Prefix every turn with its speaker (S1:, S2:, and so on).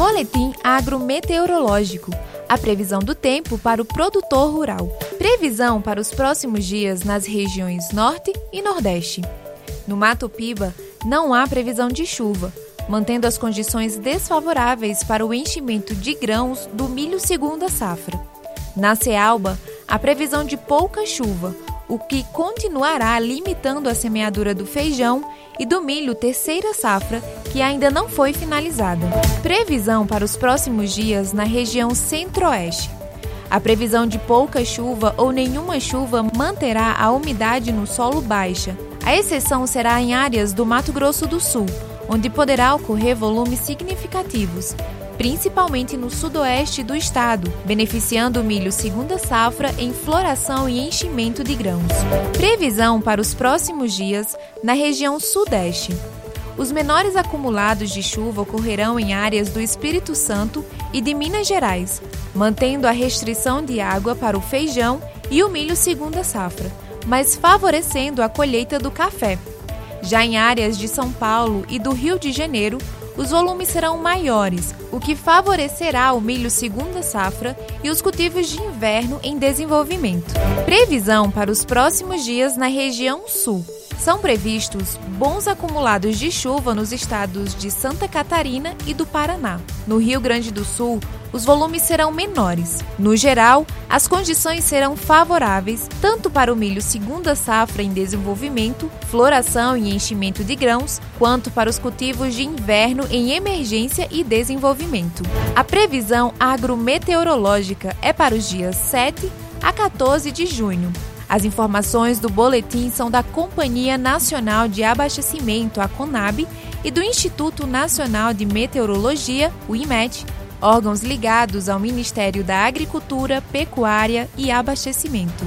S1: Boletim agrometeorológico. A previsão do tempo para o produtor rural. Previsão para os próximos dias nas regiões Norte e Nordeste. No Mato Piba, não há previsão de chuva, mantendo as condições desfavoráveis para o enchimento de grãos do milho segunda safra. Na Cealba, a previsão de pouca chuva, o que continuará limitando a semeadura do feijão e do milho terceira safra, que ainda não foi finalizada. Previsão para os próximos dias na região centro-oeste. A previsão de pouca chuva ou nenhuma chuva manterá a umidade no solo baixa. A exceção será em áreas do Mato Grosso do Sul, onde poderá ocorrer volumes significativos, principalmente no sudoeste do estado, beneficiando o milho segunda safra em floração e enchimento de grãos. Previsão para os próximos dias na região sudeste. Os menores acumulados de chuva ocorrerão em áreas do Espírito Santo e de Minas Gerais, mantendo a restrição de água para o feijão e o milho segunda safra, mas favorecendo a colheita do café. Já em áreas de São Paulo e do Rio de Janeiro, os volumes serão maiores, o que favorecerá o milho segunda safra e os cultivos de inverno em desenvolvimento. Previsão para os próximos dias na região sul. São previstos bons acumulados de chuva nos estados de Santa Catarina e do Paraná. No Rio Grande do Sul, os volumes serão menores. No geral, as condições serão favoráveis tanto para o milho segunda safra em desenvolvimento, floração e enchimento de grãos, quanto para os cultivos de inverno em emergência e desenvolvimento. A previsão agrometeorológica é para os dias 7 a 14 de junho. As informações do boletim são da Companhia Nacional de Abastecimento, a CONAB, e do Instituto Nacional de Meteorologia, o IMET, órgãos ligados ao Ministério da Agricultura, Pecuária e Abastecimento.